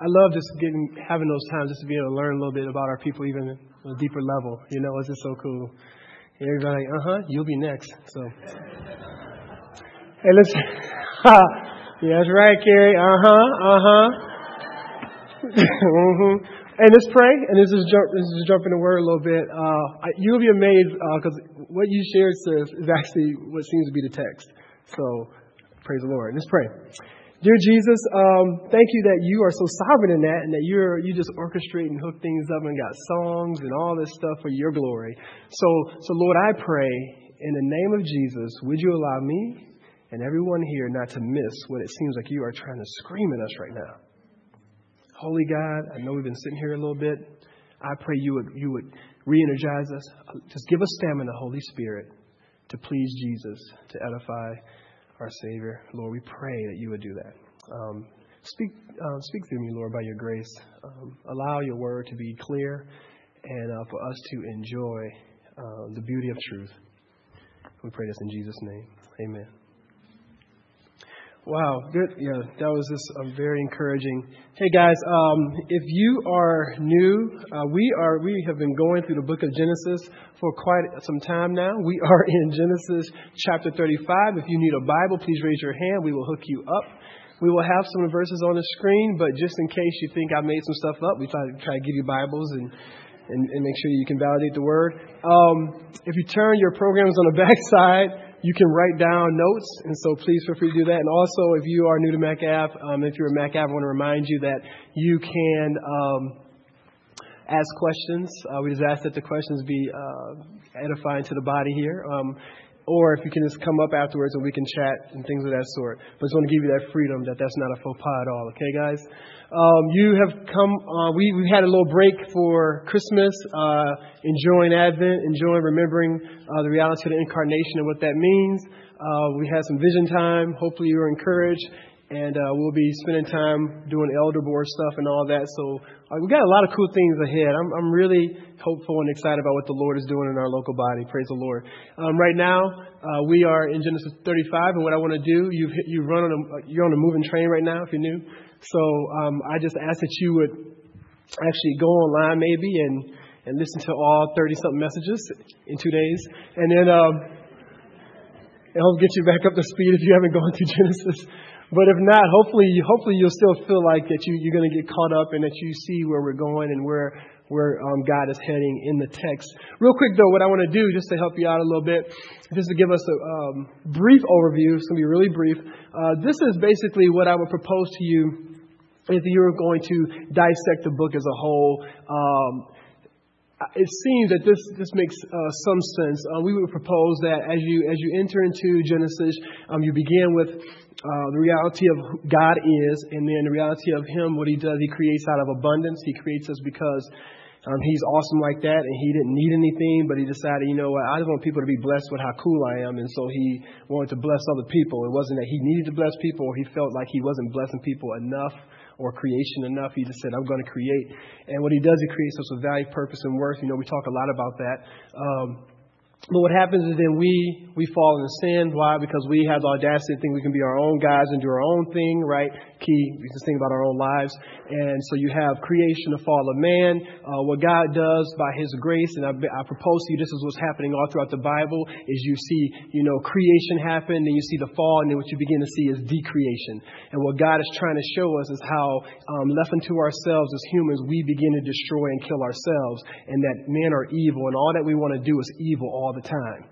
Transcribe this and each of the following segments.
I love just getting having those times just to be able to learn a little bit about our people, even on a deeper level. You know, it's just so cool. Everybody, like, uh huh, you'll be next. So, hey, listen. yeah, that's right, Carrie. Uh huh, uh huh. mm-hmm. And let's pray, and this is jump. This is jumping the word a little bit. Uh, you'll be amazed because uh, what you shared, sis, is actually what seems to be the text. So, praise the Lord. Let's pray. Dear Jesus, um, thank you that you are so sovereign in that and that you're, you just orchestrate and hook things up and got songs and all this stuff for your glory. So, so Lord, I pray in the name of Jesus, would you allow me and everyone here not to miss what it seems like you are trying to scream at us right now? Holy God, I know we've been sitting here a little bit. I pray you would, you would re-energize us. Just give us stamina, Holy Spirit, to please Jesus, to edify our Savior. Lord, we pray that you would do that. Um, speak, uh, speak through me, Lord, by your grace. Um, allow your word to be clear and uh, for us to enjoy uh, the beauty of truth. We pray this in Jesus' name. Amen. Wow, good. Yeah, that was just a very encouraging. Hey guys, um, if you are new, uh, we are we have been going through the book of Genesis for quite some time now. We are in Genesis chapter 35. If you need a Bible, please raise your hand. We will hook you up. We will have some verses on the screen, but just in case you think I made some stuff up, we try to try to give you Bibles and and, and make sure you can validate the word. Um, if you turn your programs on the back side you can write down notes, and so please feel free to do that. And also, if you are new to Mac App, um, if you're a Mac App, I want to remind you that you can um, ask questions. Uh, we just ask that the questions be uh, edifying to the body here. Um, or if you can just come up afterwards and we can chat and things of that sort. But I just want to give you that freedom that that's not a faux pas at all. Okay, guys? Um, you have come, uh, we, we had a little break for Christmas, uh, enjoying Advent, enjoying remembering uh, the reality of the incarnation and what that means. Uh, we had some vision time. Hopefully, you were encouraged and uh, we'll be spending time doing elder board stuff and all that. So uh, we got a lot of cool things ahead. I'm, I'm really hopeful and excited about what the Lord is doing in our local body. Praise the Lord. Um, right now, uh, we are in Genesis 35, and what I want to do, you've you run on a, you're on a moving train right now, if you're new. So um, I just ask that you would actually go online maybe and and listen to all 30 something messages in two days, and then. Um, I'll get you back up to speed if you haven't gone through Genesis. But if not, hopefully, hopefully you'll still feel like that you, you're going to get caught up and that you see where we're going and where, where um, God is heading in the text. Real quick though, what I want to do just to help you out a little bit, just to give us a um, brief overview. It's going to be really brief. Uh, this is basically what I would propose to you if you were going to dissect the book as a whole. Um, it seems that this, this makes uh, some sense. Uh, we would propose that as you, as you enter into Genesis, um, you begin with uh, the reality of who God is, and then the reality of Him, what He does. He creates out of abundance. He creates us because um, He's awesome like that, and He didn't need anything, but He decided, you know what, I just want people to be blessed with how cool I am, and so He wanted to bless other people. It wasn't that He needed to bless people, or He felt like He wasn't blessing people enough or creation enough. He just said, I'm going to create. And what he does, he creates us with value, purpose, and worth. You know, we talk a lot about that. Um, but what happens is then we, we fall into sin. Why? Because we have the audacity to think we can be our own guys and do our own thing, right? Key, we just think about our own lives. And so you have creation, the fall of man, uh, what God does by His grace. And I, I propose to you, this is what's happening all throughout the Bible, is you see, you know, creation happen, then you see the fall, and then what you begin to see is decreation. And what God is trying to show us is how, um, left unto ourselves as humans, we begin to destroy and kill ourselves, and that men are evil, and all that we want to do is evil all all the time.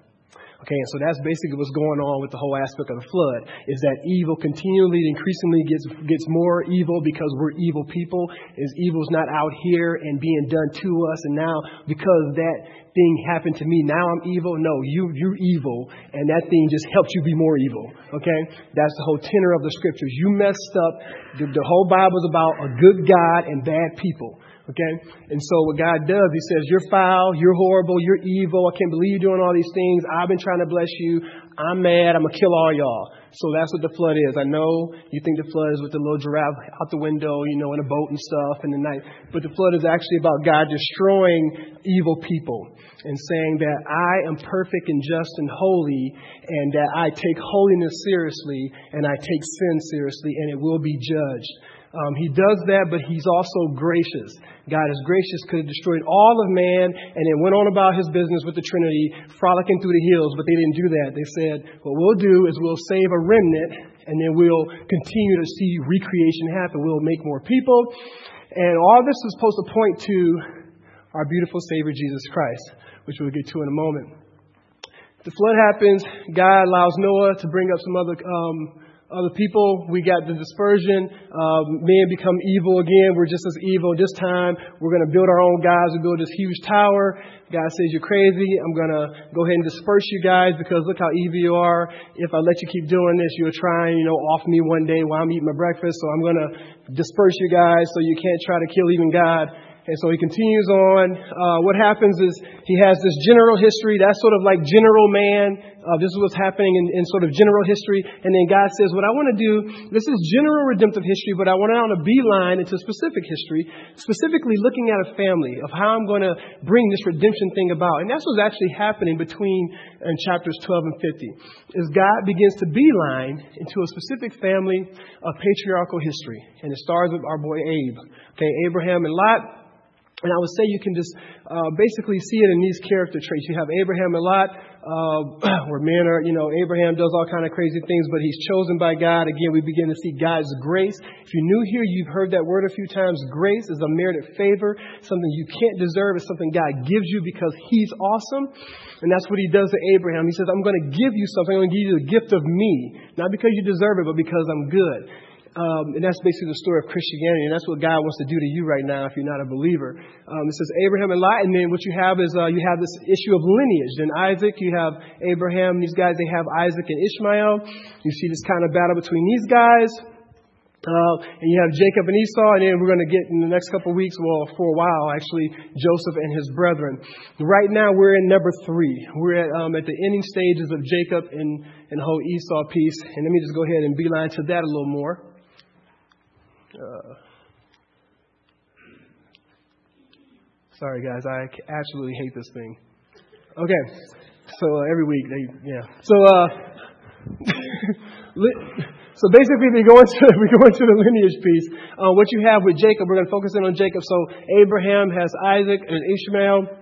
Okay, and so that's basically what's going on with the whole aspect of the flood, is that evil continually, increasingly gets, gets more evil because we're evil people, is evil's not out here and being done to us, and now because that thing happened to me, now I'm evil? No, you, you're evil, and that thing just helps you be more evil. Okay? That's the whole tenor of the scriptures. You messed up. The, the whole Bible's about a good God and bad people. Okay? And so what God does, He says, You're foul, you're horrible, you're evil, I can't believe you're doing all these things. I've been trying to bless you. I'm mad, I'm gonna kill all y'all. So that's what the flood is. I know you think the flood is with the little giraffe out the window, you know, in a boat and stuff in the night. But the flood is actually about God destroying evil people and saying that I am perfect and just and holy and that I take holiness seriously and I take sin seriously and it will be judged. Um, he does that, but he's also gracious. God is gracious, could have destroyed all of man, and then went on about his business with the Trinity, frolicking through the hills, but they didn't do that. They said, what we'll do is we'll save a remnant, and then we'll continue to see recreation happen. We'll make more people. And all this is supposed to point to our beautiful Savior, Jesus Christ, which we'll get to in a moment. The flood happens. God allows Noah to bring up some other um, other people. We got the dispersion. Um, men become evil again. We're just as evil. This time, we're going to build our own guys. We build this huge tower. God says, You're crazy. I'm going to go ahead and disperse you guys because look how evil you are. If I let you keep doing this, you'll try and, you know, off me one day while I'm eating my breakfast. So I'm going to disperse you guys so you can't try to kill even God. And so he continues on. Uh, what happens is he has this general history. That's sort of like general man. Uh, this is what's happening in, in, sort of general history. And then God says, What I want to do, this is general redemptive history, but I want to on a beeline into specific history, specifically looking at a family, of how I'm going to bring this redemption thing about. And that's what's actually happening between in chapters 12 and 50. Is God begins to beeline into a specific family of patriarchal history. And it starts with our boy Abe. Okay, Abraham and Lot. And I would say you can just uh, basically see it in these character traits. You have Abraham a lot, uh, where men are, you know, Abraham does all kind of crazy things, but he's chosen by God. Again, we begin to see God's grace. If you're new here, you've heard that word a few times. Grace is a merited favor, something you can't deserve. It's something God gives you because He's awesome. And that's what He does to Abraham. He says, I'm going to give you something. I'm going to give you the gift of me. Not because you deserve it, but because I'm good. Um, and that's basically the story of Christianity, and that's what God wants to do to you right now if you're not a believer. Um, it says Abraham and Lot, and then what you have is uh, you have this issue of lineage. Then Isaac, you have Abraham, these guys, they have Isaac and Ishmael. You see this kind of battle between these guys. Uh, and you have Jacob and Esau, and then we're going to get in the next couple weeks, well, for a while actually, Joseph and his brethren. Right now, we're in number three. We're at, um, at the ending stages of Jacob and, and the whole Esau piece. And let me just go ahead and beeline to that a little more. Uh, sorry, guys, I absolutely hate this thing. Okay, so uh, every week they, yeah. So, uh, so basically, we go into we go into the lineage piece. Uh, what you have with Jacob, we're going to focus in on Jacob. So Abraham has Isaac and Ishmael.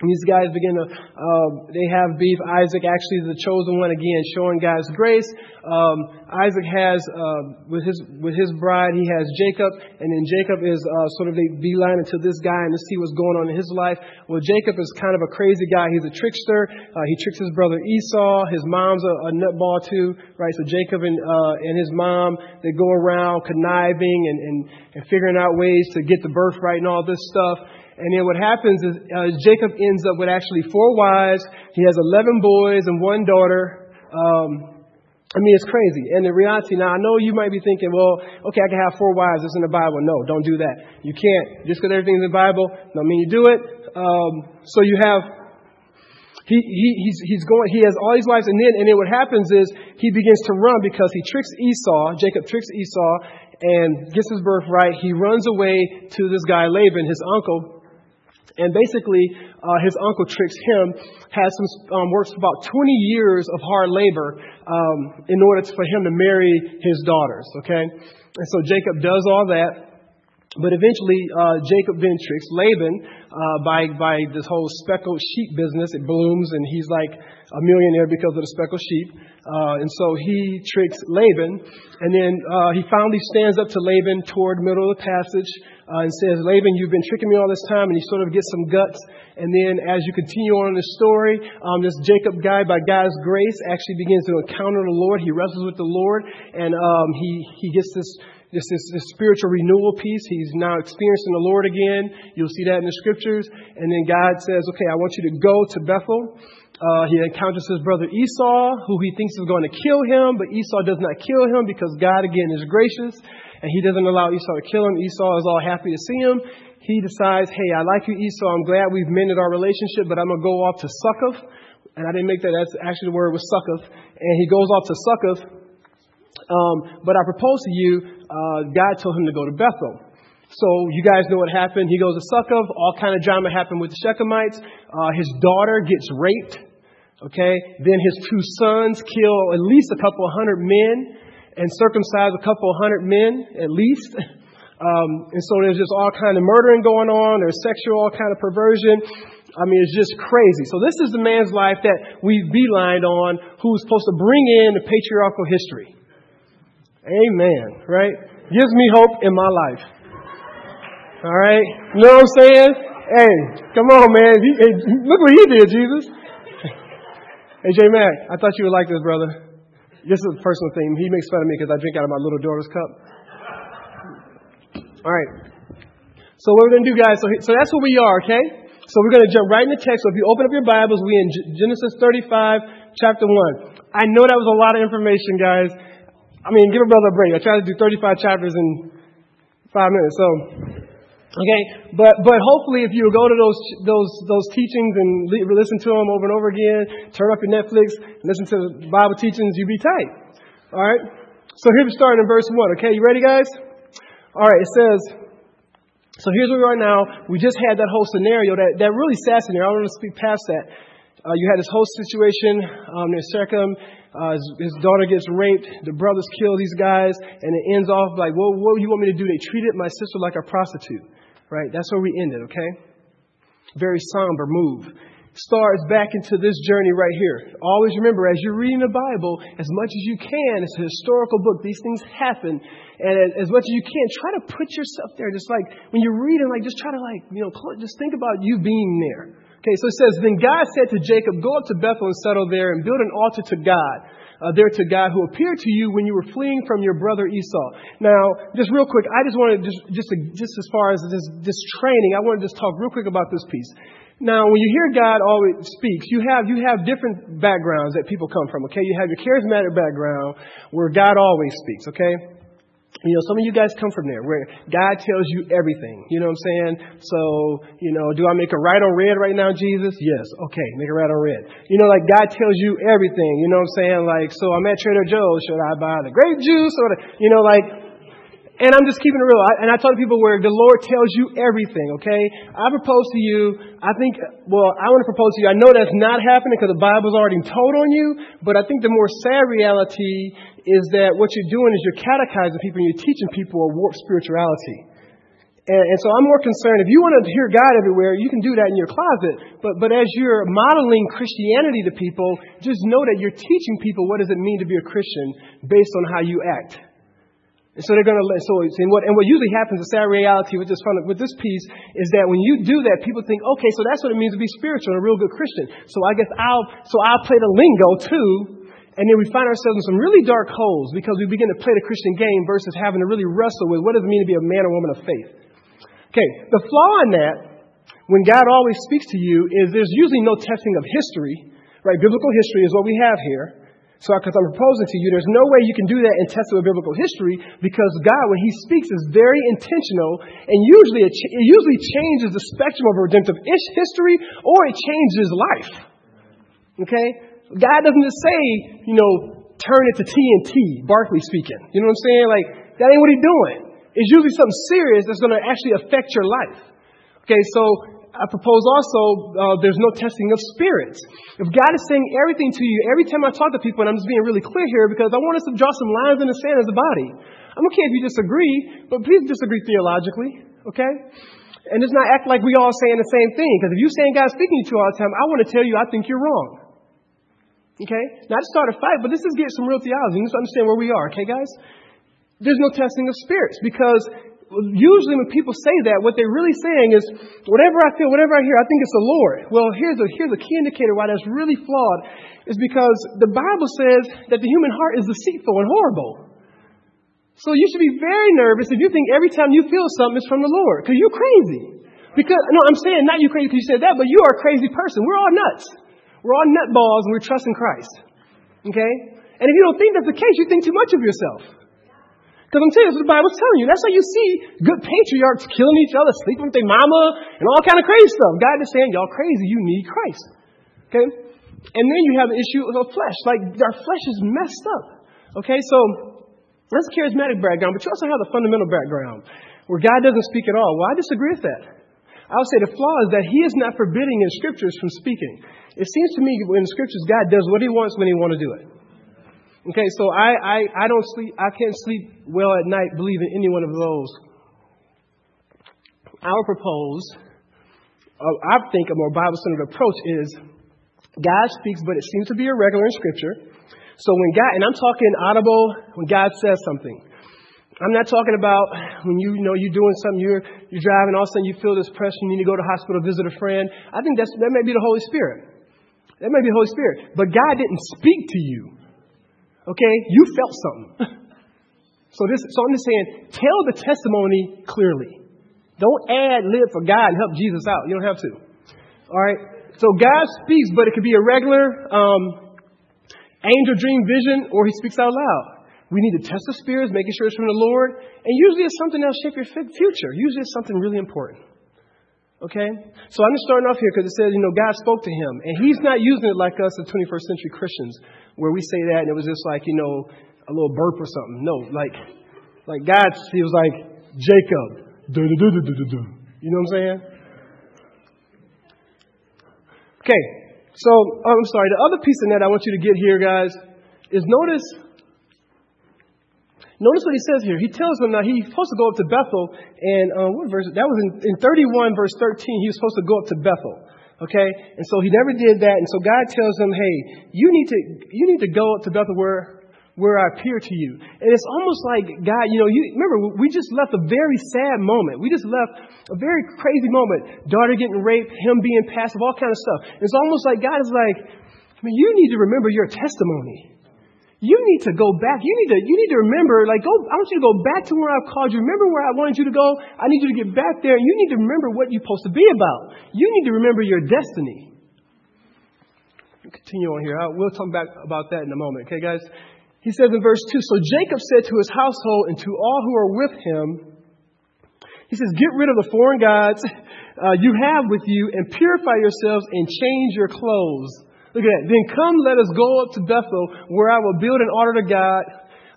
These guys begin to, uh, they have beef. Isaac actually is the chosen one again, showing God's grace. Um, Isaac has, uh, with his, with his bride, he has Jacob, and then Jacob is, uh, sort of a beeline into this guy and to see what's going on in his life. Well, Jacob is kind of a crazy guy. He's a trickster. Uh, he tricks his brother Esau. His mom's a, a nutball too, right? So Jacob and, uh, and his mom, they go around conniving and, and, and figuring out ways to get the birthright and all this stuff. And then what happens is uh, Jacob ends up with actually four wives. He has 11 boys and one daughter. Um, I mean, it's crazy. And the reality, now I know you might be thinking, well, okay, I can have four wives. It's in the Bible. No, don't do that. You can't. Just because everything's in the Bible, don't mean you do it. Um, so you have, he, he, he's, he's going, he has all these wives, and then, and then what happens is he begins to run because he tricks Esau. Jacob tricks Esau and gets his birthright. He runs away to this guy, Laban, his uncle, and basically, uh, his uncle tricks him, has some, um, works about 20 years of hard labor um, in order for him to marry his daughters, okay? And so Jacob does all that. But eventually, uh, Jacob then tricks Laban uh, by, by this whole speckled sheep business. It blooms, and he's like a millionaire because of the speckled sheep. Uh, and so he tricks Laban, and then uh, he finally stands up to Laban toward middle of the passage uh, and says, Laban, you've been tricking me all this time, and he sort of gets some guts. And then as you continue on in the story, um, this Jacob guy, by God's grace, actually begins to encounter the Lord. He wrestles with the Lord, and um, he, he gets this this, is this spiritual renewal piece. He's now experiencing the Lord again. You'll see that in the scriptures. And then God says, okay, I want you to go to Bethel. Uh, he encounters his brother Esau, who he thinks is going to kill him, but Esau does not kill him because God again is gracious and he doesn't allow Esau to kill him. Esau is all happy to see him. He decides, hey, I like you, Esau. I'm glad we've mended our relationship, but I'm going to go off to Succoth. And I didn't make that. That's actually the word was Succoth. And he goes off to Succoth. Um, but I propose to you, uh, God told him to go to Bethel. So you guys know what happened. He goes to Succoth. All kind of drama happened with the Shechemites. Uh, his daughter gets raped. Okay. Then his two sons kill at least a couple hundred men. and circumcise a couple hundred men at least. Um, and so there's just all kind of murdering going on. There's sexual, all kind of perversion. I mean, it's just crazy. So this is the man's life that we've beelined on who's supposed to bring in the patriarchal history. Amen. Right? Gives me hope in my life. All right? You know what I'm saying? Hey, come on, man. He, hey, look what he did, Jesus. Hey, J Mac, I thought you would like this, brother. This is a personal thing. He makes fun of me because I drink out of my little daughter's cup. All right. So what we're going to do, guys, so, so that's who we are, okay? So we're going to jump right in the text. So if you open up your Bibles, we in Genesis 35, chapter 1. I know that was a lot of information, guys. I mean, give a brother a break. I tried to do 35 chapters in five minutes. So, okay, but but hopefully, if you go to those those those teachings and listen to them over and over again, turn up your Netflix, listen to the Bible teachings, you be tight. All right. So here we start in verse one. Okay, you ready, guys? All right, it says, so here's where we are now. We just had that whole scenario, that, that really sad scenario. I want to speak past that. Uh, you had this whole situation um, near Shechem. Uh, his, his, daughter gets raped. The brothers kill these guys. And it ends off like, well, what do you want me to do? They treated my sister like a prostitute. Right? That's where we ended, okay? Very somber move starts back into this journey right here. Always remember, as you're reading the Bible, as much as you can, it's a historical book. These things happen. And as much as you can, try to put yourself there. Just like when you're reading, like just try to like, you know, just think about you being there. Okay, so it says, Then God said to Jacob, Go up to Bethel and settle there and build an altar to God. Uh, there to God who appeared to you when you were fleeing from your brother Esau. Now, just real quick, I just want to just just just as far as this this training, I want to just talk real quick about this piece. Now, when you hear God always speaks, you have, you have different backgrounds that people come from, okay? You have your charismatic background where God always speaks, okay? You know, some of you guys come from there where God tells you everything. You know what I'm saying? So, you know, do I make a right on red right now, Jesus? Yes. Okay, make a right on red. You know, like God tells you everything. You know what I'm saying? Like, so I'm at Trader Joe's. Should I buy the grape juice or the, you know, like, and I'm just keeping it real. I, and I talk to people where the Lord tells you everything, okay? I propose to you. I think, well, I want to propose to you. I know that's not happening because the Bible's already told on you, but I think the more sad reality is that what you're doing is you're catechizing people and you're teaching people a warped spirituality. And, and, so I'm more concerned. If you want to hear God everywhere, you can do that in your closet. But, but as you're modeling Christianity to people, just know that you're teaching people what does it mean to be a Christian based on how you act. And so they're going to so, and what, and what usually happens, the sad reality with this, with this piece is that when you do that, people think, okay, so that's what it means to be spiritual and a real good Christian. So I guess I'll, so I'll play the lingo too. And then we find ourselves in some really dark holes because we begin to play the Christian game versus having to really wrestle with what does it mean to be a man or woman of faith. Okay, the flaw in that, when God always speaks to you, is there's usually no testing of history, right? Biblical history is what we have here. So, because I'm proposing to you, there's no way you can do that in test it biblical history because God, when He speaks, is very intentional and usually it, it usually changes the spectrum of redemptive history or it changes life. Okay? God doesn't just say, you know, turn it to TNT, Barkley speaking. You know what I'm saying? Like, that ain't what He's doing. It's usually something serious that's going to actually affect your life. Okay, so I propose also uh, there's no testing of spirits. If God is saying everything to you, every time I talk to people, and I'm just being really clear here because I want us to draw some lines in the sand as a body. I'm okay if you disagree, but please disagree theologically, okay? And just not act like we all saying the same thing. Because if you're saying God's speaking to you all the time, I want to tell you I think you're wrong. Okay? Not to start a fight, but this is get some real theology. To understand where we are, okay, guys? There's no testing of spirits because usually when people say that, what they're really saying is, whatever I feel, whatever I hear, I think it's the Lord. Well, here's a, here's a key indicator why that's really flawed, is because the Bible says that the human heart is deceitful and horrible. So you should be very nervous if you think every time you feel something is from the Lord, because you're crazy. Because, no, I'm saying not you crazy because you said that, but you are a crazy person. We're all nuts. We're all nutballs and we're trusting Christ. Okay? And if you don't think that's the case, you think too much of yourself. Because I'm telling you, that's what the Bible's telling you. That's how you see good patriarchs killing each other, sleeping with their mama, and all kind of crazy stuff. God is saying, y'all crazy, you need Christ. Okay? And then you have the issue of flesh. Like, our flesh is messed up. Okay, so that's a charismatic background, but you also have the fundamental background where God doesn't speak at all. Well, I disagree with that. I would say the flaw is that He is not forbidding in Scriptures from speaking. It seems to me in Scriptures, God does what He wants when He wants to do it. Okay, so I, I, I don't sleep, I can't sleep well at night believing any one of those. Our propose, uh, I think a more Bible centered approach is God speaks, but it seems to be irregular in Scripture. So when God, and I'm talking audible when God says something. I'm not talking about when you, you know you're doing something, you're you're driving, all of a sudden you feel this pressure, you need to go to hospital, visit a friend. I think that's that may be the Holy Spirit. That may be the Holy Spirit. But God didn't speak to you. Okay? You felt something. so this so I'm just saying, tell the testimony clearly. Don't add live for God and help Jesus out. You don't have to. All right? So God speaks, but it could be a regular um, angel dream vision, or he speaks out loud. We need to test the spirits, making sure it's from the Lord. And usually it's something that'll shape your future. Usually it's something really important. Okay? So I'm just starting off here because it says, you know, God spoke to him. And he's not using it like us as 21st century Christians, where we say that and it was just like, you know, a little burp or something. No, like, like God, he was like, Jacob. You know what I'm saying? Okay, so oh, I'm sorry. The other piece in that I want you to get here, guys, is notice Notice what he says here. He tells them that he's supposed to go up to Bethel, and uh, what verse? That was in, in 31, verse 13. He was supposed to go up to Bethel. Okay, and so he never did that, and so God tells him, "Hey, you need to you need to go up to Bethel where where I appear to you." And it's almost like God, you know, you remember we just left a very sad moment. We just left a very crazy moment. Daughter getting raped, him being passive, all kind of stuff. It's almost like God is like, I mean, you need to remember your testimony. You need to go back. You need to, you need to remember, like, go, I want you to go back to where I've called you. Remember where I wanted you to go? I need you to get back there. You need to remember what you're supposed to be about. You need to remember your destiny. Continue on here. we'll talk back about that in a moment. Okay, guys? He says in verse 2 So Jacob said to his household and to all who are with him, He says, Get rid of the foreign gods uh, you have with you and purify yourselves and change your clothes. Look at that. Then come, let us go up to Bethel, where I will build an altar to God,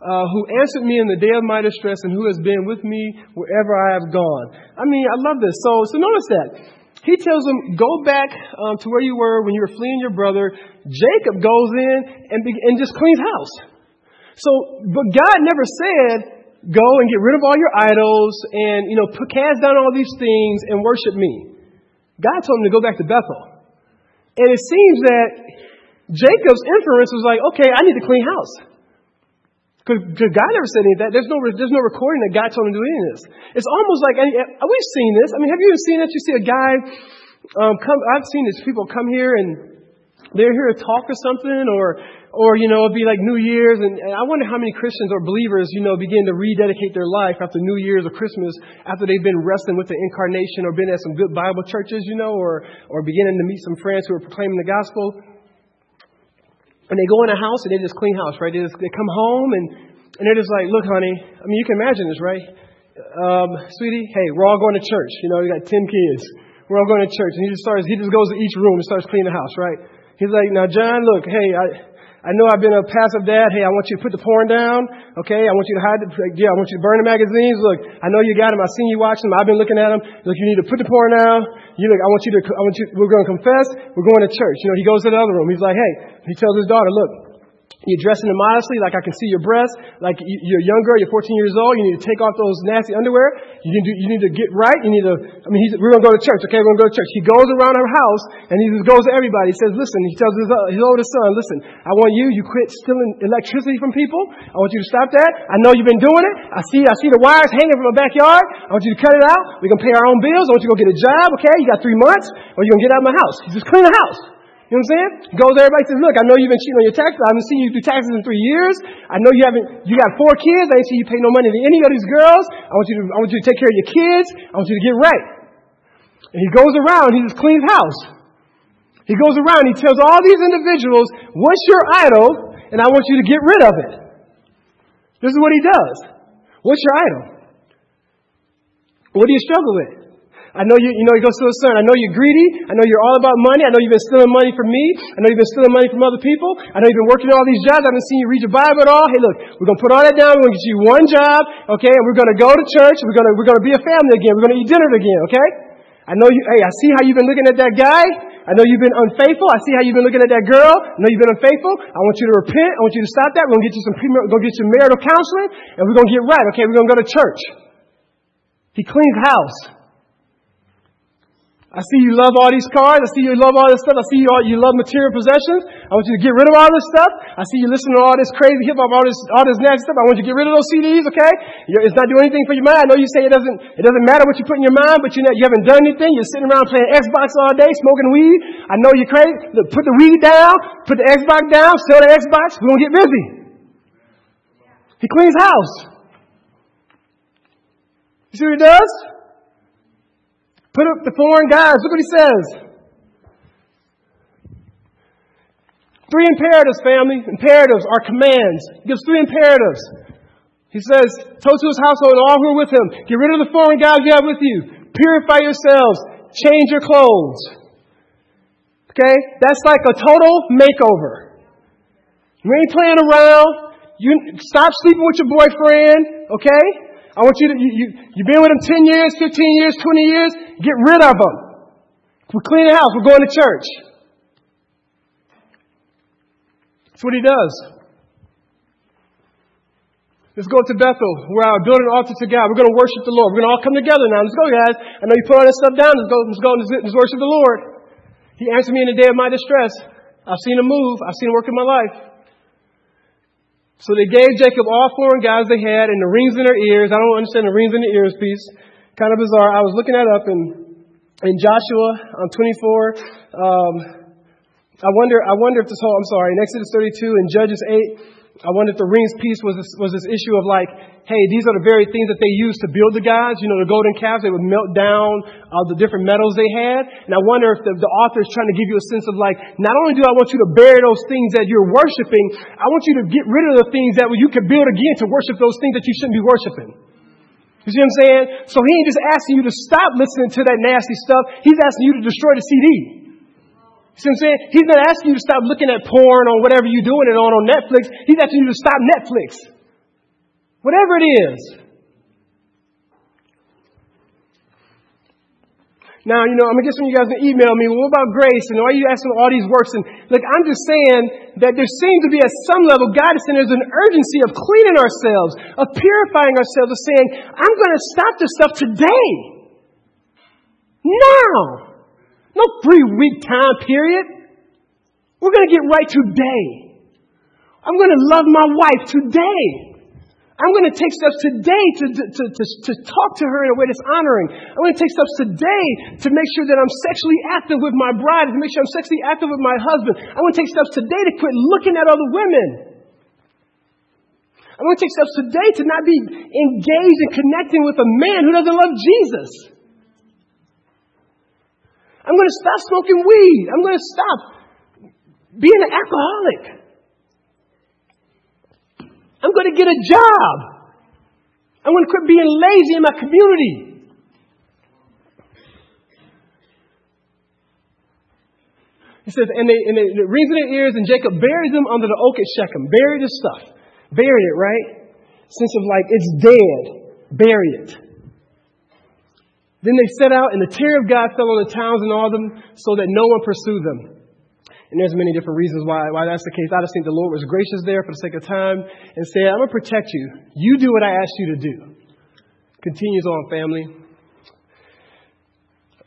uh, who answered me in the day of my distress and who has been with me wherever I have gone. I mean, I love this. So, so notice that. He tells them, go back um, to where you were when you were fleeing your brother. Jacob goes in and, and just cleans house. So, but God never said, go and get rid of all your idols and, you know, put, cast down all these things and worship me. God told him to go back to Bethel. And it seems that Jacob's inference was like, okay, I need to clean house. Because God never said any of that. There's no, there's no recording that God told him to do any of this. It's almost like, we've seen this. I mean, have you ever seen that? You see a guy um, come, I've seen these people come here and they're here to talk or something, or or, you know, it'd be like New Year's, and, and I wonder how many Christians or believers, you know, begin to rededicate their life after New Year's or Christmas, after they've been wrestling with the incarnation or been at some good Bible churches, you know, or, or beginning to meet some friends who are proclaiming the gospel. And they go in a house and they just clean house, right? They, just, they come home and, and they're just like, look, honey, I mean, you can imagine this, right? Um, sweetie, hey, we're all going to church. You know, you got 10 kids. We're all going to church. And he just starts, he just goes to each room and starts cleaning the house, right? He's like, now, John, look, hey, I, I know I've been a passive dad. Hey, I want you to put the porn down. Okay. I want you to hide the, yeah, I want you to burn the magazines. Look, I know you got them. I've seen you watching them. I've been looking at them. Look, you need to put the porn down. You look, I want you to, I want you, we're going to confess. We're going to church. You know, he goes to the other room. He's like, hey, he tells his daughter, look, you're dressing immodestly, like I can see your breasts. Like you're a young girl, you're 14 years old. You need to take off those nasty underwear. You need to, you need to get right. You need to, I mean, we're going to go to church, okay? We're going to go to church. He goes around her house and he just goes to everybody. He says, listen, he tells his, uh, his oldest son, listen, I want you, you quit stealing electricity from people. I want you to stop that. I know you've been doing it. I see, I see the wires hanging from the backyard. I want you to cut it out. We're going to pay our own bills. I want you to go get a job, okay? You got three months or you're going to get out of my house. Just clean the house. You know what I'm saying? Goes everybody says, look, I know you've been cheating on your taxes. I haven't seen you do taxes in three years. I know you haven't, you got four kids. I ain't seen you pay no money to any of these girls. I want you to, I want you to take care of your kids. I want you to get right. And he goes around, he just cleans house. He goes around, he tells all these individuals, what's your idol? And I want you to get rid of it. This is what he does. What's your idol? What do you struggle with? I know you, you know, he goes to his son. I know you're greedy. I know you're all about money. I know you've been stealing money from me. I know you've been stealing money from other people. I know you've been working all these jobs. I haven't seen you read your Bible at all. Hey, look, we're going to put all that down. We're going to get you one job, okay? And we're going to go to church. We're going to, we're going to be a family again. We're going to eat dinner again, okay? I know you, hey, I see how you've been looking at that guy. I know you've been unfaithful. I see how you've been looking at that girl. I know you've been unfaithful. I want you to repent. I want you to stop that. We're going to get you some, we're going to get you marital counseling and we're going to get right. Okay. We're going to go to church. He cleans house. I see you love all these cars. I see you love all this stuff. I see you, all, you love material possessions. I want you to get rid of all this stuff. I see you listen to all this crazy hip hop, all this, all this nasty stuff. I want you to get rid of those CDs, okay? It's not doing anything for your mind. I know you say it doesn't, it doesn't matter what you put in your mind, but not, you haven't done anything. You're sitting around playing Xbox all day, smoking weed. I know you're crazy. Look, put the weed down, put the Xbox down, sell the Xbox. We're gonna get busy. He cleans house. You see what he does? Put up the foreign guys. Look what he says. Three imperatives, family. Imperatives are commands. He gives three imperatives. He says, Told to his household and all who are with him, get rid of the foreign gods you have with you. Purify yourselves. Change your clothes. Okay? That's like a total makeover. You ain't playing around. You stop sleeping with your boyfriend. Okay? I want you to, you, you, you've been with them 10 years, 15 years, 20 years, get rid of them. We clean the house, we're going to church. That's what he does. Let's go to Bethel. We're building an altar to God. We're going to worship the Lord. We're going to all come together now. Let's go, guys. I know you put all this stuff down. Let's go, let's go, let's worship the Lord. He answered me in the day of my distress. I've seen him move. I've seen him work in my life. So they gave Jacob all foreign gods they had and the rings in their ears. I don't understand the rings in the ears piece. Kind of bizarre. I was looking that up in, in Joshua on 24. Um, I wonder, I wonder if this whole, I'm sorry, in Exodus 32 and Judges 8, I wonder if the rings piece was this, was this issue of like, hey, these are the very things that they used to build the gods. You know, the golden calves, they would melt down all the different metals they had. And I wonder if the, the author is trying to give you a sense of like, not only do I want you to bury those things that you're worshiping, I want you to get rid of the things that you could build again to worship those things that you shouldn't be worshiping. You see what I'm saying? So he ain't just asking you to stop listening to that nasty stuff. He's asking you to destroy the CD. See what I'm saying? He's not asking you to stop looking at porn or whatever you're doing it on on Netflix. He's asking you to stop Netflix. Whatever it is. Now, you know, I'm gonna get some of you guys to email me, well, what about grace? And why are you asking all these works? And look, I'm just saying that there seems to be at some level, God is saying there's an urgency of cleaning ourselves, of purifying ourselves, of saying, I'm gonna stop this stuff today. Now. No three week time period. We're going to get right today. I'm going to love my wife today. I'm going to take steps today to, to, to, to, talk to her in a way that's honoring. I'm going to take steps today to make sure that I'm sexually active with my bride, to make sure I'm sexually active with my husband. I'm going to take steps today to quit looking at other women. I'm going to take steps today to not be engaged and connecting with a man who doesn't love Jesus. I'm going to stop smoking weed. I'm going to stop being an alcoholic. I'm going to get a job. I'm going to quit being lazy in my community. He says, and, they, and they, the rings in their ears, and Jacob buries them under the oak at Shechem. Buried the stuff. Buried it, right? Sense of like, it's dead. Bury it. Then they set out, and the terror of God fell on the towns and all of them, so that no one pursued them. And there's many different reasons why, why that's the case. I just think the Lord was gracious there for the sake of time and said, I'm going to protect you. You do what I asked you to do. Continues on, family.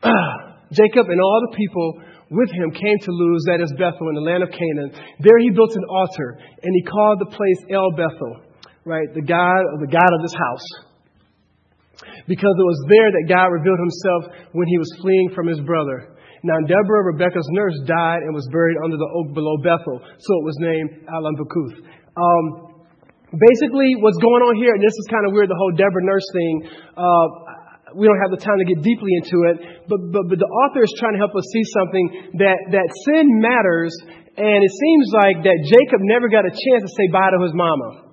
Jacob and all the people with him came to Luz, that is Bethel, in the land of Canaan. There he built an altar, and he called the place El Bethel, right? The God of the God of this house because it was there that God revealed himself when he was fleeing from his brother. Now, Deborah, Rebecca's nurse, died and was buried under the oak below Bethel, so it was named Allon Bakuth. Um, basically, what's going on here, and this is kind of weird, the whole Deborah nurse thing. Uh, we don't have the time to get deeply into it, but, but, but the author is trying to help us see something that, that sin matters, and it seems like that Jacob never got a chance to say bye to his mama.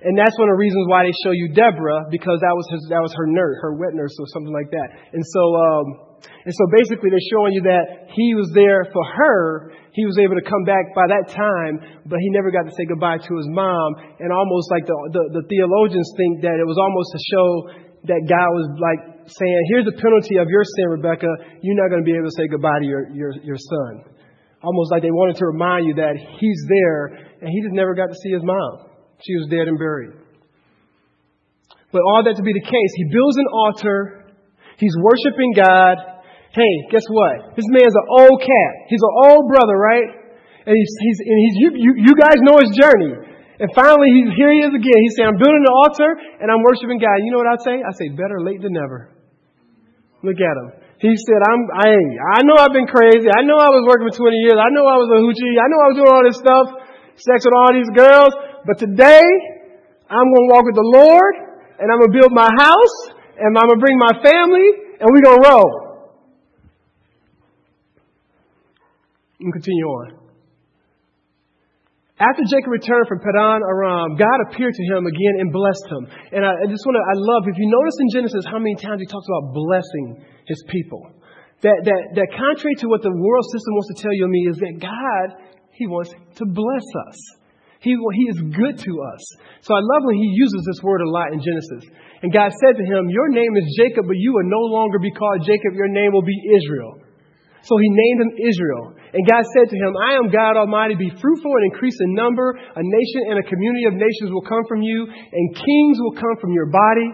And that's one of the reasons why they show you Deborah, because that was his, that was her nurse, her wet nurse or something like that. And so, um, and so basically they're showing you that he was there for her. He was able to come back by that time, but he never got to say goodbye to his mom. And almost like the, the, the theologians think that it was almost to show that God was like saying, here's the penalty of your sin, Rebecca. You're not going to be able to say goodbye to your, your, your son. Almost like they wanted to remind you that he's there and he just never got to see his mom. She was dead and buried. But all that to be the case, he builds an altar. He's worshiping God. Hey, guess what? This man's an old cat. He's an old brother, right? And he's, he's, and he's you, you, you guys know his journey. And finally, he's, here he is again. He said, I'm building an altar and I'm worshiping God. You know what I say? I say, better late than never. Look at him. He said, I'm, I, I know I've been crazy. I know I was working for 20 years. I know I was a hoochie. I know I was doing all this stuff, sex with all these girls. But today, I'm going to walk with the Lord and I'm going to build my house and I'm going to bring my family and we're going to roll. And continue on. After Jacob returned from Paddan Aram, God appeared to him again and blessed him. And I, I just want to, I love, if you notice in Genesis how many times he talks about blessing his people. That, that, that contrary to what the world system wants to tell you and me is that God, he wants to bless us. He, he is good to us. So I love when he uses this word a lot in Genesis. And God said to him, Your name is Jacob, but you will no longer be called Jacob. Your name will be Israel. So he named him Israel. And God said to him, I am God Almighty. Be fruitful and increase in number. A nation and a community of nations will come from you, and kings will come from your body.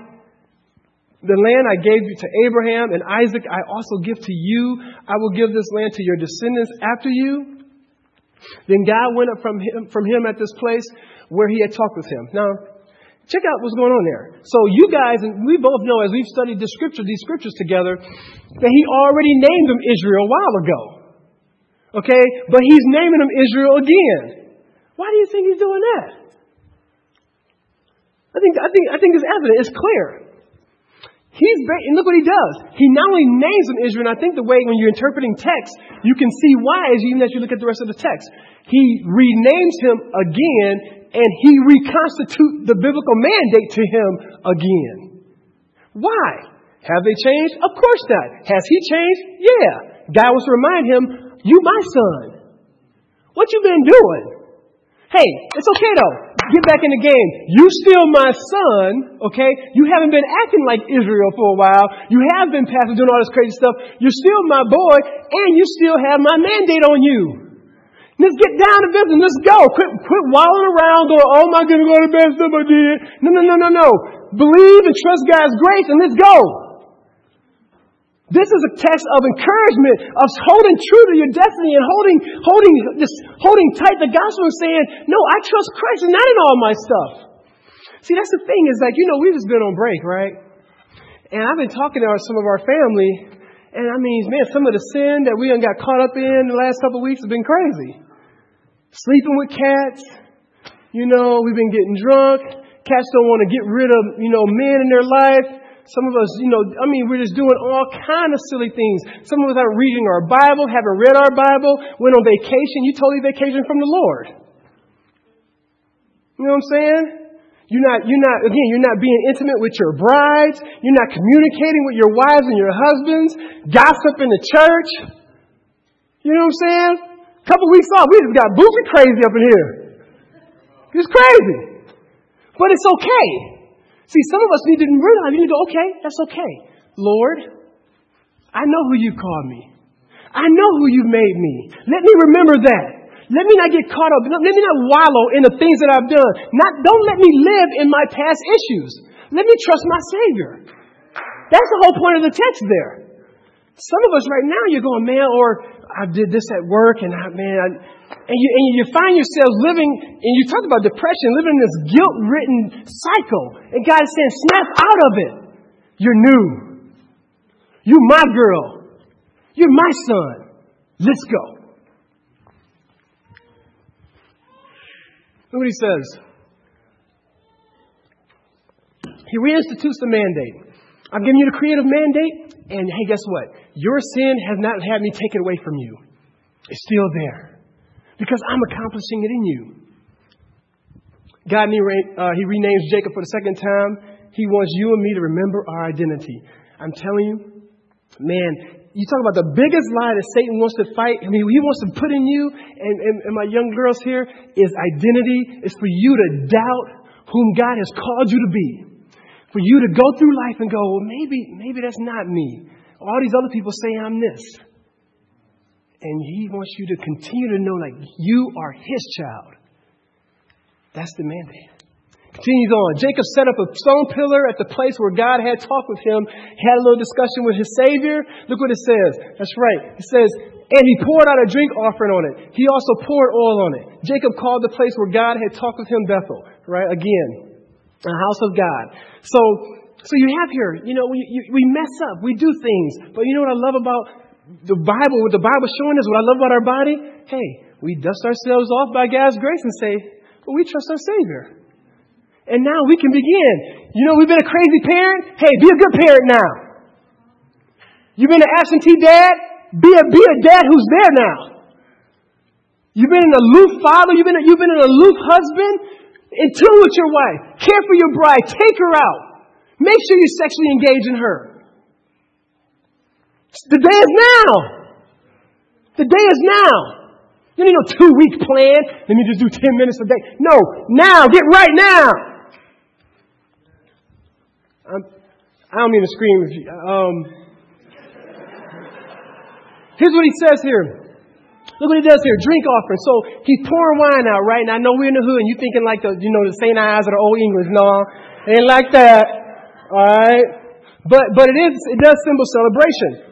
The land I gave you to Abraham and Isaac, I also give to you. I will give this land to your descendants after you. Then God went up from him, from him at this place where he had talked with him. Now, Check out what's going on there. So you guys, and we both know as we've studied the scriptures, these scriptures together, that he already named them Israel a while ago. Okay? But he's naming them Israel again. Why do you think he's doing that? I think, I think, I think it's evident. It's clear. He's, and look what he does. He not only names them Israel, and I think the way when you're interpreting text, you can see why as even as you look at the rest of the text. He renames him again and he reconstitute the biblical mandate to him again. Why? Have they changed? Of course not. Has he changed? Yeah. God wants to remind him, you my son. What you been doing? Hey, it's okay though. Get back in the game. You still my son, okay? You haven't been acting like Israel for a while. You have been passing doing all this crazy stuff. You're still my boy, and you still have my mandate on you. Let's get down to business. Let's go. Quit, quit wallowing around going, oh my goodness, what the bad stuff I did. No, no, no, no, no. Believe and trust God's grace and let's go. This is a text of encouragement, of holding true to your destiny and holding, holding, just holding tight the gospel and saying, no, I trust Christ and not in all my stuff. See, that's the thing is like, you know, we've just been on break, right? And I've been talking to our, some of our family, and I mean, man, some of the sin that we got caught up in the last couple of weeks has been crazy sleeping with cats. You know, we've been getting drunk. Cats don't want to get rid of, you know, men in their life. Some of us, you know, I mean, we're just doing all kind of silly things. Some of us aren't reading our Bible, haven't read our Bible, went on vacation. You totally vacation from the Lord. You know what I'm saying? You're not, you're not, again, you're not being intimate with your brides. You're not communicating with your wives and your husbands. Gossip in the church. You know what I'm saying? A couple weeks off, we just got boofy crazy up in here. It's crazy. But it's okay. See, some of us need to realize, you need to go, okay, that's okay. Lord, I know who you called me. I know who you made me. Let me remember that. Let me not get caught up. Let me not wallow in the things that I've done. Not, don't let me live in my past issues. Let me trust my Savior. That's the whole point of the text there. Some of us right now, you're going, man, or I did this at work, and I, man, I, and you, and you find yourself living, and you talk about depression, living in this guilt ridden cycle. And God is saying, snap out of it. You're new. You're my girl. You're my son. Let's go. Look what he says. He reinstitutes the mandate. I'm giving you the creative mandate, and hey, guess what? Your sin has not had me take it away from you. It's still there. Because I'm accomplishing it in you. God, uh, He renames Jacob for the second time. He wants you and me to remember our identity. I'm telling you, man, you talk about the biggest lie that Satan wants to fight. I mean, he wants to put in you and, and, and my young girls here is identity. Is for you to doubt whom God has called you to be. For you to go through life and go, well, maybe, maybe that's not me. All these other people say I'm this. And he wants you to continue to know like you are his child. That's the mandate. Continues on. Jacob set up a stone pillar at the place where God had talked with him. He had a little discussion with his Savior. Look what it says. That's right. It says, and he poured out a drink offering on it. He also poured oil on it. Jacob called the place where God had talked with him Bethel. Right? Again, a house of God. So, so you have here, you know, we, you, we mess up. We do things. But you know what I love about the Bible, what the Bible showing us, what I love about our body? Hey, we dust ourselves off by God's grace and say, well, we trust our Savior. And now we can begin. You know, we've been a crazy parent. Hey, be a good parent now. You've been an absentee dad. Be a, be a dad who's there now. You've been an aloof father. You've been, a, you've been an aloof husband. In tune with your wife. Care for your bride. Take her out. Make sure you're sexually engage in her. The day is now. The day is now. You need no two week plan. Let me just do 10 minutes a day. No, now, get right now. I'm, I do not mean to scream. Um, here's what he says here. Look what he does here. Drink offering. So he's pouring wine out, right? And I know we're in the hood and you're thinking like the, you know, the St. Ides or the Old English. No, ain't like that. Alright? But, but it is, it does symbol celebration.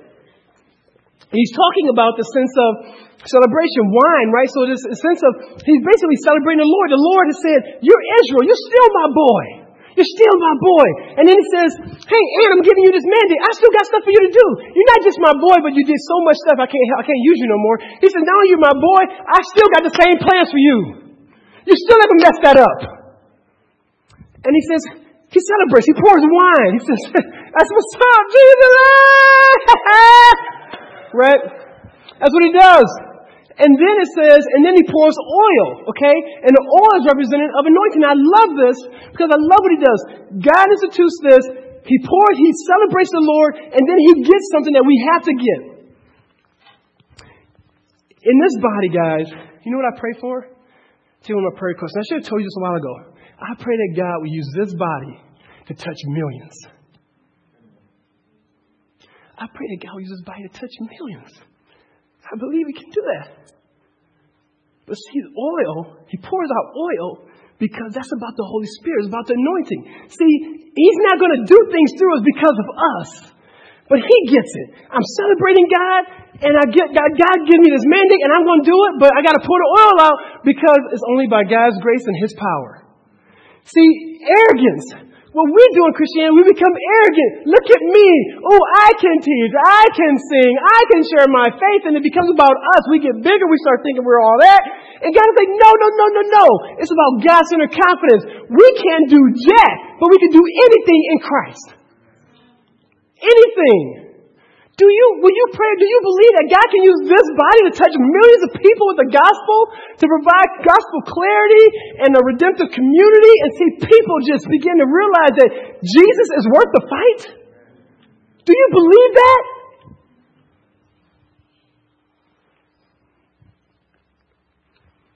He's talking about the sense of celebration, wine, right? So this sense of, he's basically celebrating the Lord. The Lord has said, you're Israel. You're still my boy. You're still my boy. And then he says, hey, Aaron, I'm giving you this mandate. I still got stuff for you to do. You're not just my boy, but you did so much stuff I can't, I can't use you no more. He says, now you're my boy. I still got the same plans for you. You still haven't messed that up. And he says, he celebrates. He pours wine. He says, that's what's up, Jesus. right? That's what he does. And then it says, and then he pours oil, okay? And the oil is representative of anointing. I love this because I love what he does. God institutes this. He pours, he celebrates the Lord, and then he gets something that we have to get. In this body, guys, you know what I pray for? Tell you my prayer question. I should have told you this a while ago. I pray that God will use this body to touch millions. I pray that God will use this body to touch millions. I believe he can do that. But see, oil, he pours out oil because that's about the Holy Spirit. It's about the anointing. See, he's not going to do things through us because of us. But he gets it. I'm celebrating God, and I get God, God give me this mandate, and I'm going to do it, but I got to pour the oil out because it's only by God's grace and his power. See, arrogance what we do in Christianity, we become arrogant. Look at me. Oh, I can teach. I can sing. I can share my faith. And it becomes about us. We get bigger. We start thinking we're all that. And God's like, no, no, no, no, no. It's about God-centered confidence. We can't do jack, but we can do anything in Christ. Anything. Do you, will you pray, do you believe that God can use this body to touch millions of people with the gospel, to provide gospel clarity and a redemptive community, and see people just begin to realize that Jesus is worth the fight? Do you believe that?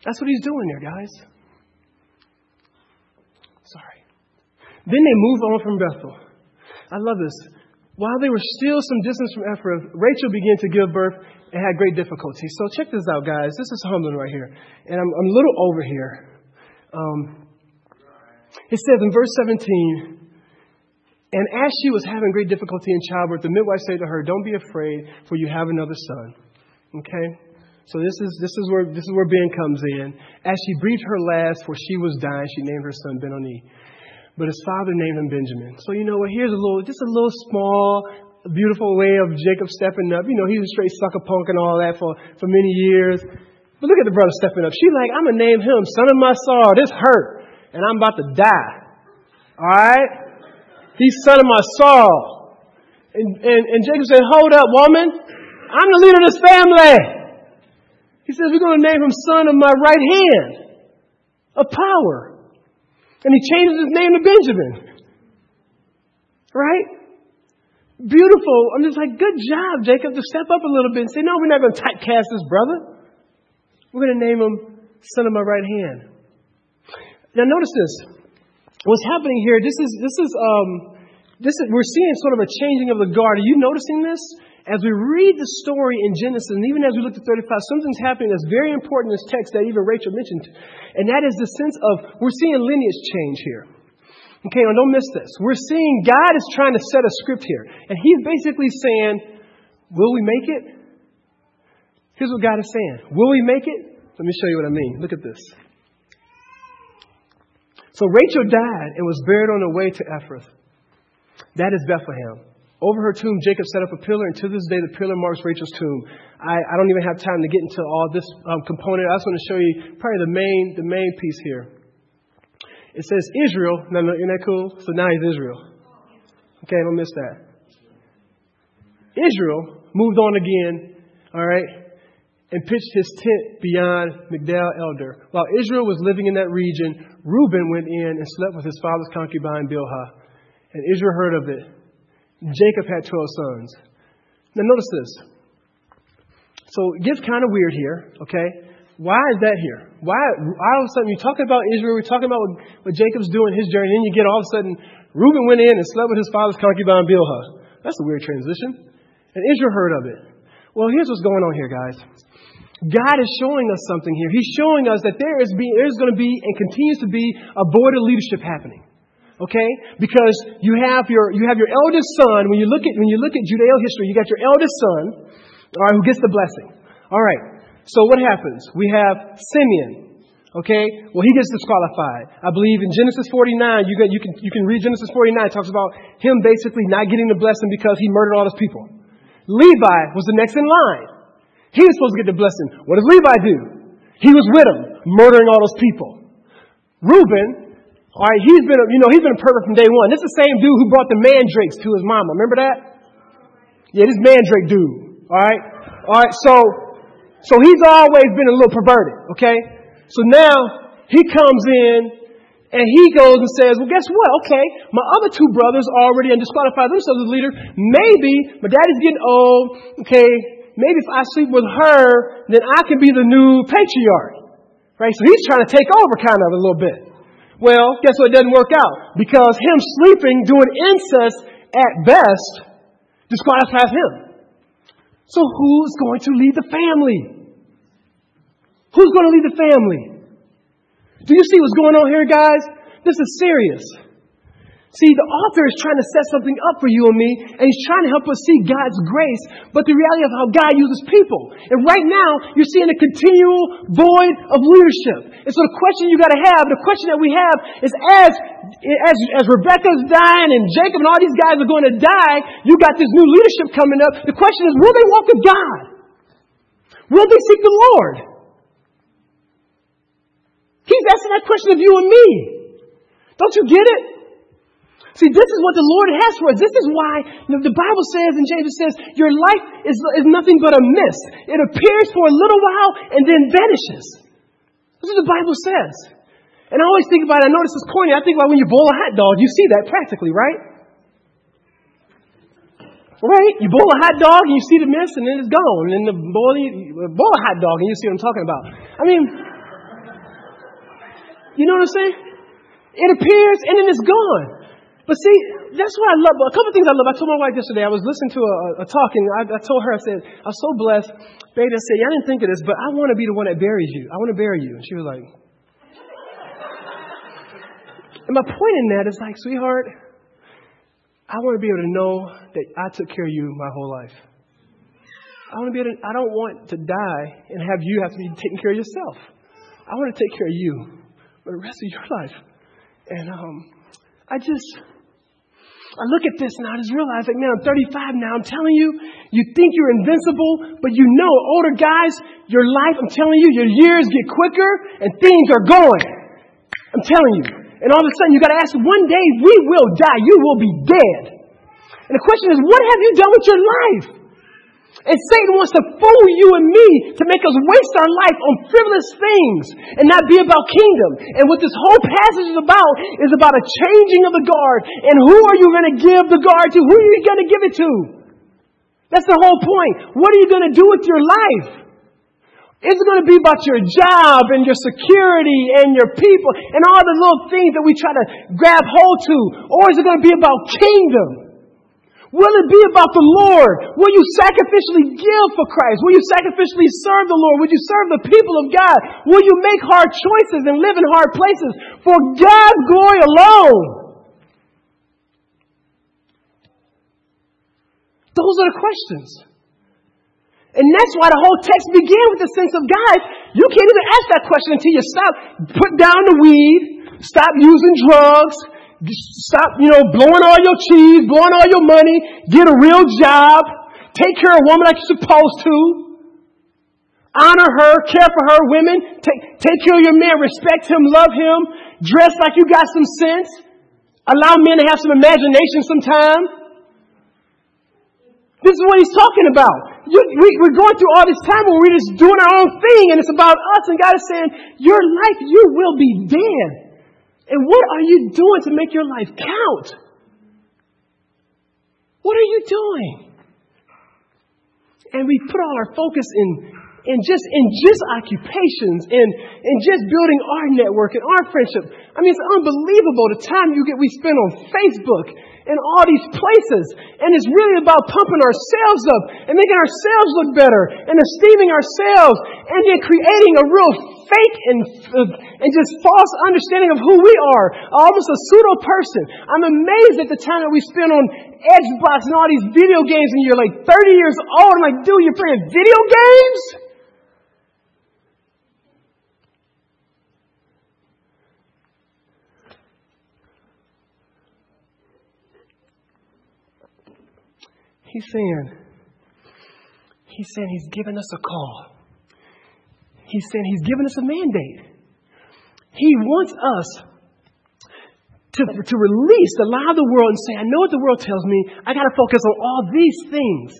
That's what he's doing there, guys. Sorry. Then they move on from Bethel. I love this. While they were still some distance from Ephraim, Rachel began to give birth and had great difficulty. So check this out, guys. This is humbling right here. And I'm, I'm a little over here. Um, it says in verse 17, and as she was having great difficulty in childbirth, the midwife said to her, Don't be afraid, for you have another son. Okay? So this is this is where this is where Ben comes in. As she breathed her last, for she was dying, she named her son Benoni but his father named him Benjamin. So you know what? Here's a little, just a little small, beautiful way of Jacob stepping up. You know, he was a straight sucker punk and all that for, for many years. But look at the brother stepping up. She like, I'm gonna name him son of my sorrow. This hurt, and I'm about to die. All right? He's son of my sorrow. And, and, and Jacob said, Hold up, woman. I'm the leader of this family. He says, We're going to name him son of my right hand of power. And he changes his name to Benjamin. Right? Beautiful. I'm just like, good job, Jacob, to step up a little bit and say, no, we're not going to typecast this brother. We're going to name him son of my right hand. Now, notice this. what's happening here, this is, this is, um, this is, we're seeing sort of a changing of the guard. Are you noticing this? As we read the story in Genesis, and even as we look at 35, something's happening that's very important in this text that even Rachel mentioned. And that is the sense of we're seeing lineage change here. Okay, now don't miss this. We're seeing God is trying to set a script here. And He's basically saying, Will we make it? Here's what God is saying Will we make it? Let me show you what I mean. Look at this. So Rachel died and was buried on the way to Ephrath. That is Bethlehem. Over her tomb, Jacob set up a pillar, and to this day, the pillar marks Rachel's tomb. I, I don't even have time to get into all this um, component. I just want to show you probably the main, the main piece here. It says Israel. No, no, isn't that cool? So now he's Israel. Okay, don't miss that. Israel moved on again, all right, and pitched his tent beyond Migdal Eder. While Israel was living in that region, Reuben went in and slept with his father's concubine Bilhah. And Israel heard of it. Jacob had 12 sons. Now, notice this. So it gets kind of weird here, okay? Why is that here? Why all of a sudden you're talking about Israel, we're talking about what, what Jacob's doing his journey, and then you get all of a sudden Reuben went in and slept with his father's concubine Bilhah. That's a weird transition. And Israel heard of it. Well, here's what's going on here, guys. God is showing us something here. He's showing us that there is, be, there is going to be and continues to be a board of leadership happening. Okay? Because you have your, you have your eldest son. When you look at, when you look at Judeo history, you got your eldest son, all right, who gets the blessing. All right. So what happens? We have Simeon. Okay? Well, he gets disqualified. I believe in Genesis 49, you, you, can, you can read Genesis 49, it talks about him basically not getting the blessing because he murdered all his people. Levi was the next in line. He was supposed to get the blessing. What does Levi do? He was with him, murdering all those people. Reuben, all right, he's been, a, you know, he's been a pervert from day one. This is the same dude who brought the mandrakes to his mama. Remember that? Yeah, this mandrake dude. All right, all right. So, so he's always been a little perverted. Okay. So now he comes in and he goes and says, Well, guess what? Okay, my other two brothers already undisqualified themselves as leader. Maybe my daddy's getting old. Okay, maybe if I sleep with her, then I can be the new patriarch. Right? So he's trying to take over kind of a little bit. Well, guess what? It doesn't work out. Because him sleeping, doing incest at best, disqualifies him. So who's going to lead the family? Who's going to lead the family? Do you see what's going on here, guys? This is serious. See, the author is trying to set something up for you and me, and he's trying to help us see God's grace, but the reality of how God uses people. And right now, you're seeing a continual void of leadership. And so the question you gotta have, the question that we have is as, as, as Rebecca's dying and Jacob and all these guys are going to die, you got this new leadership coming up. The question is, will they walk with God? Will they seek the Lord? He's asking that question of you and me. Don't you get it? See, this is what the Lord has for us. This is why the Bible says, and James says, your life is, is nothing but a mist. It appears for a little while and then vanishes. This is what the Bible says. And I always think about it, I know this is corny, I think about when you boil a hot dog, you see that practically, right? Right? You boil a hot dog and you see the mist and then it's gone. And then the boil, boil a hot dog and you see what I'm talking about. I mean, you know what I'm saying? It appears and then it's gone. But see, that's what I love. A couple of things I love. I told my wife yesterday, I was listening to a, a talk, and I, I, told her, I said, I was so blessed. I said, yeah, I didn't think of this, but I want to be the one that buries you. I want to bury you. And she was like, and my point in that is like, sweetheart, I want to be able to know that I took care of you my whole life. I want to be able to, I don't want to die and have you have to be taking care of yourself. I want to take care of you for the rest of your life. And um, I just, I look at this and I just realize, like, man, I'm 35 now. I'm telling you, you think you're invincible, but you know, older guys, your life, I'm telling you, your years get quicker and things are going. I'm telling you. And all of a sudden, you got to ask, one day we will die. You will be dead. And the question is, what have you done with your life? And Satan wants to fool you and me to make us waste our life on frivolous things and not be about kingdom. And what this whole passage is about is about a changing of the guard. And who are you going to give the guard to? Who are you going to give it to? That's the whole point. What are you going to do with your life? Is it going to be about your job and your security and your people and all the little things that we try to grab hold to? Or is it going to be about kingdom? Will it be about the Lord? Will you sacrificially give for Christ? Will you sacrificially serve the Lord? Will you serve the people of God? Will you make hard choices and live in hard places for God's glory alone? Those are the questions. And that's why the whole text began with the sense of, guys, you can't even ask that question until you stop, put down the weed, stop using drugs, stop, you know, blowing all your cheese, blowing all your money, get a real job, take care of a woman like you're supposed to, honor her, care for her, women, take, take care of your man, respect him, love him, dress like you got some sense, allow men to have some imagination sometime. This is what he's talking about. You, we, are going through all this time where we're just doing our own thing and it's about us and God is saying, your life, you will be dead. And what are you doing to make your life count? What are you doing? And we put all our focus in, in just, in just occupations and, and just building our network and our friendship. I mean, it's unbelievable the time you get, we spend on Facebook in all these places. And it's really about pumping ourselves up and making ourselves look better and esteeming ourselves and then creating a real fake and, uh, and just false understanding of who we are. Almost a pseudo person. I'm amazed at the time that we spend on Xbox and all these video games and you're like 30 years old. I'm like, dude, you're playing video games? He's saying, He's saying He's given us a call. He's saying He's given us a mandate. He wants us to, to release, allow the world and say, I know what the world tells me. I got to focus on all these things.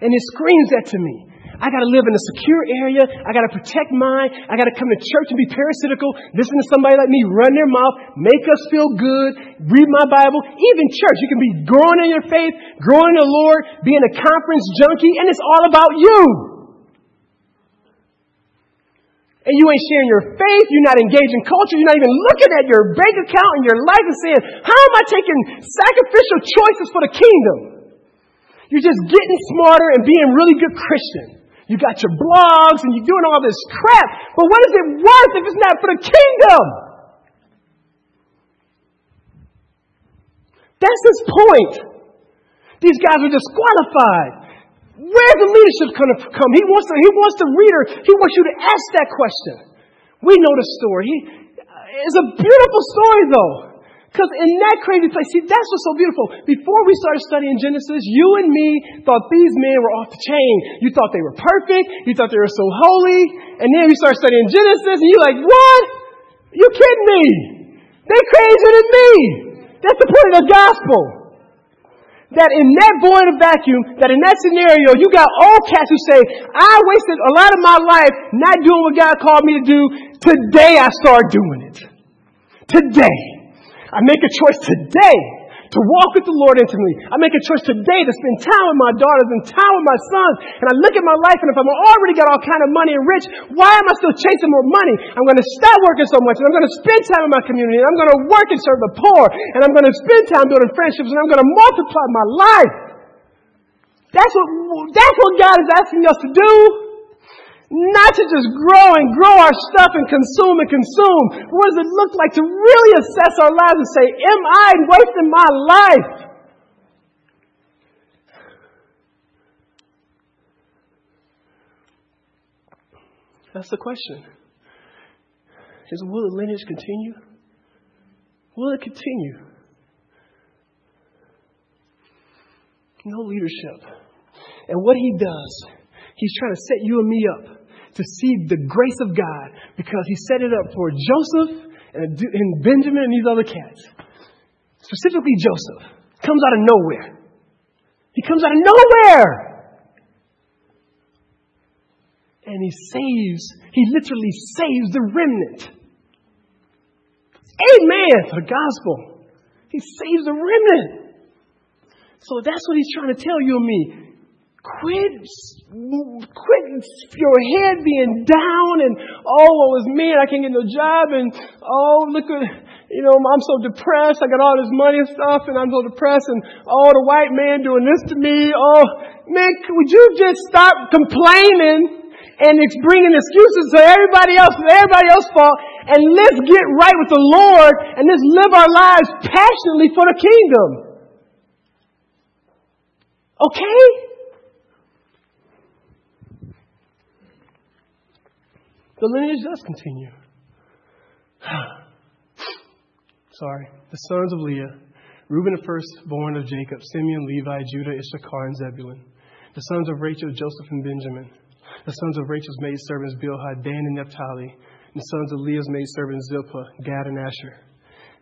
And it screams that to me. I got to live in a secure area. I got to protect mine. I got to come to church and be parasitical, listen to somebody like me run their mouth, make us feel good, read my Bible. Even church, you can be growing in your faith, growing in the Lord, being a conference junkie, and it's all about you. And you ain't sharing your faith, you're not engaging culture, you're not even looking at your bank account and your life and saying, How am I taking sacrificial choices for the kingdom? You're just getting smarter and being really good Christian. You got your blogs and you're doing all this crap. But what is it worth if it's not for the kingdom? That's his point. These guys are disqualified. Where's the leadership going to come? He wants, to, he wants the reader, he wants you to ask that question. We know the story. He, it's a beautiful story, though. Because in that crazy place, see, that's what's so beautiful. Before we started studying Genesis, you and me thought these men were off the chain. You thought they were perfect. You thought they were so holy. And then we started studying Genesis, and you're like, what? You kidding me? They crazier than me. That's the point of the gospel. That in that void of vacuum, that in that scenario, you got old cats who say, I wasted a lot of my life not doing what God called me to do. Today I start doing it. Today. I make a choice today to walk with the Lord intimately. I make a choice today to spend time with my daughters and time with my sons. And I look at my life, and if I'm already got all kind of money and rich, why am I still chasing more money? I'm going to stop working so much, and I'm going to spend time in my community, and I'm going to work and serve the poor, and I'm going to spend time building friendships, and I'm going to multiply my life. That's what, that's what God is asking us to do. Not to just grow and grow our stuff and consume and consume. What does it look like to really assess our lives and say, Am I wasting my life? That's the question. Is will the lineage continue? Will it continue? No leadership. And what he does, he's trying to set you and me up to see the grace of God because he set it up for Joseph and, Benjamin and these other cats. Specifically, Joseph comes out of nowhere. He comes out of nowhere. And he saves, he literally saves the remnant. Amen for the gospel. He saves the remnant. So that's what he's trying to tell you and me. Quit, quit your head being down and, oh, what was me and I can't get no job and, oh, look at, you know, I'm so depressed. I got all this money and stuff and I'm so depressed and, oh, the white man doing this to me. Oh, man, would you just stop complaining and it's bringing excuses to everybody else, everybody else's fault and let's get right with the Lord and let's live our lives passionately for the kingdom. Okay? The lineage does continue. Sorry. The sons of Leah, Reuben the firstborn of Jacob, Simeon, Levi, Judah, Issachar, and Zebulun. The sons of Rachel, Joseph, and Benjamin. The sons of Rachel's maidservants, Bilhah, Dan, and Naphtali. And the sons of Leah's maidservants, Zilpah, Gad, and Asher.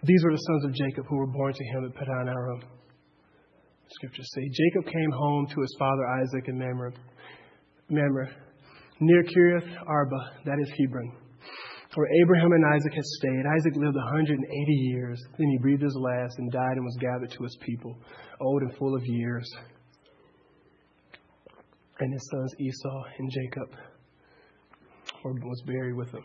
These were the sons of Jacob who were born to him at Paddan Aram. Scriptures say Jacob came home to his father Isaac in Mamre. Mamre near Kiriath Arba, that is Hebron, where Abraham and Isaac had stayed. Isaac lived 180 years. Then he breathed his last and died and was gathered to his people, old and full of years. And his sons Esau and Jacob were was buried with him.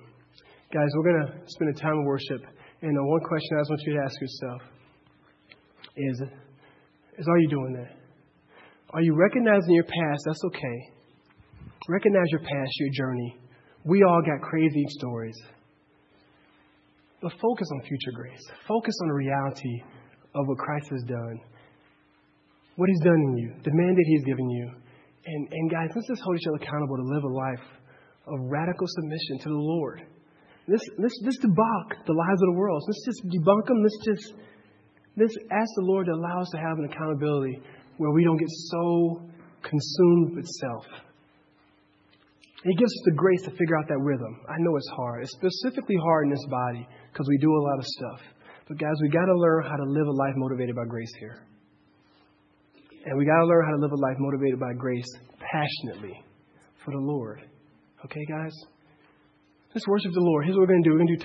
Guys, we're going to spend a time of worship. And the one question I just want you to ask yourself is, is are you doing that? Are you recognizing your past? That's okay. Recognize your past, your journey. We all got crazy stories. But focus on future grace. Focus on the reality of what Christ has done, what He's done in you, the mandate He's given you. And, and guys, let's just hold each other accountable to live a life of radical submission to the Lord. Let's, let's, let's debunk the lies of the world. Let's just debunk them. Let's just let's ask the Lord to allow us to have an accountability where we don't get so consumed with self he gives us the grace to figure out that rhythm. I know it's hard. It's specifically hard in this body because we do a lot of stuff. But guys, we got to learn how to live a life motivated by grace here. And we got to learn how to live a life motivated by grace passionately for the Lord. Okay, guys? Let's worship the Lord. Here's what we're going to do. We're going to do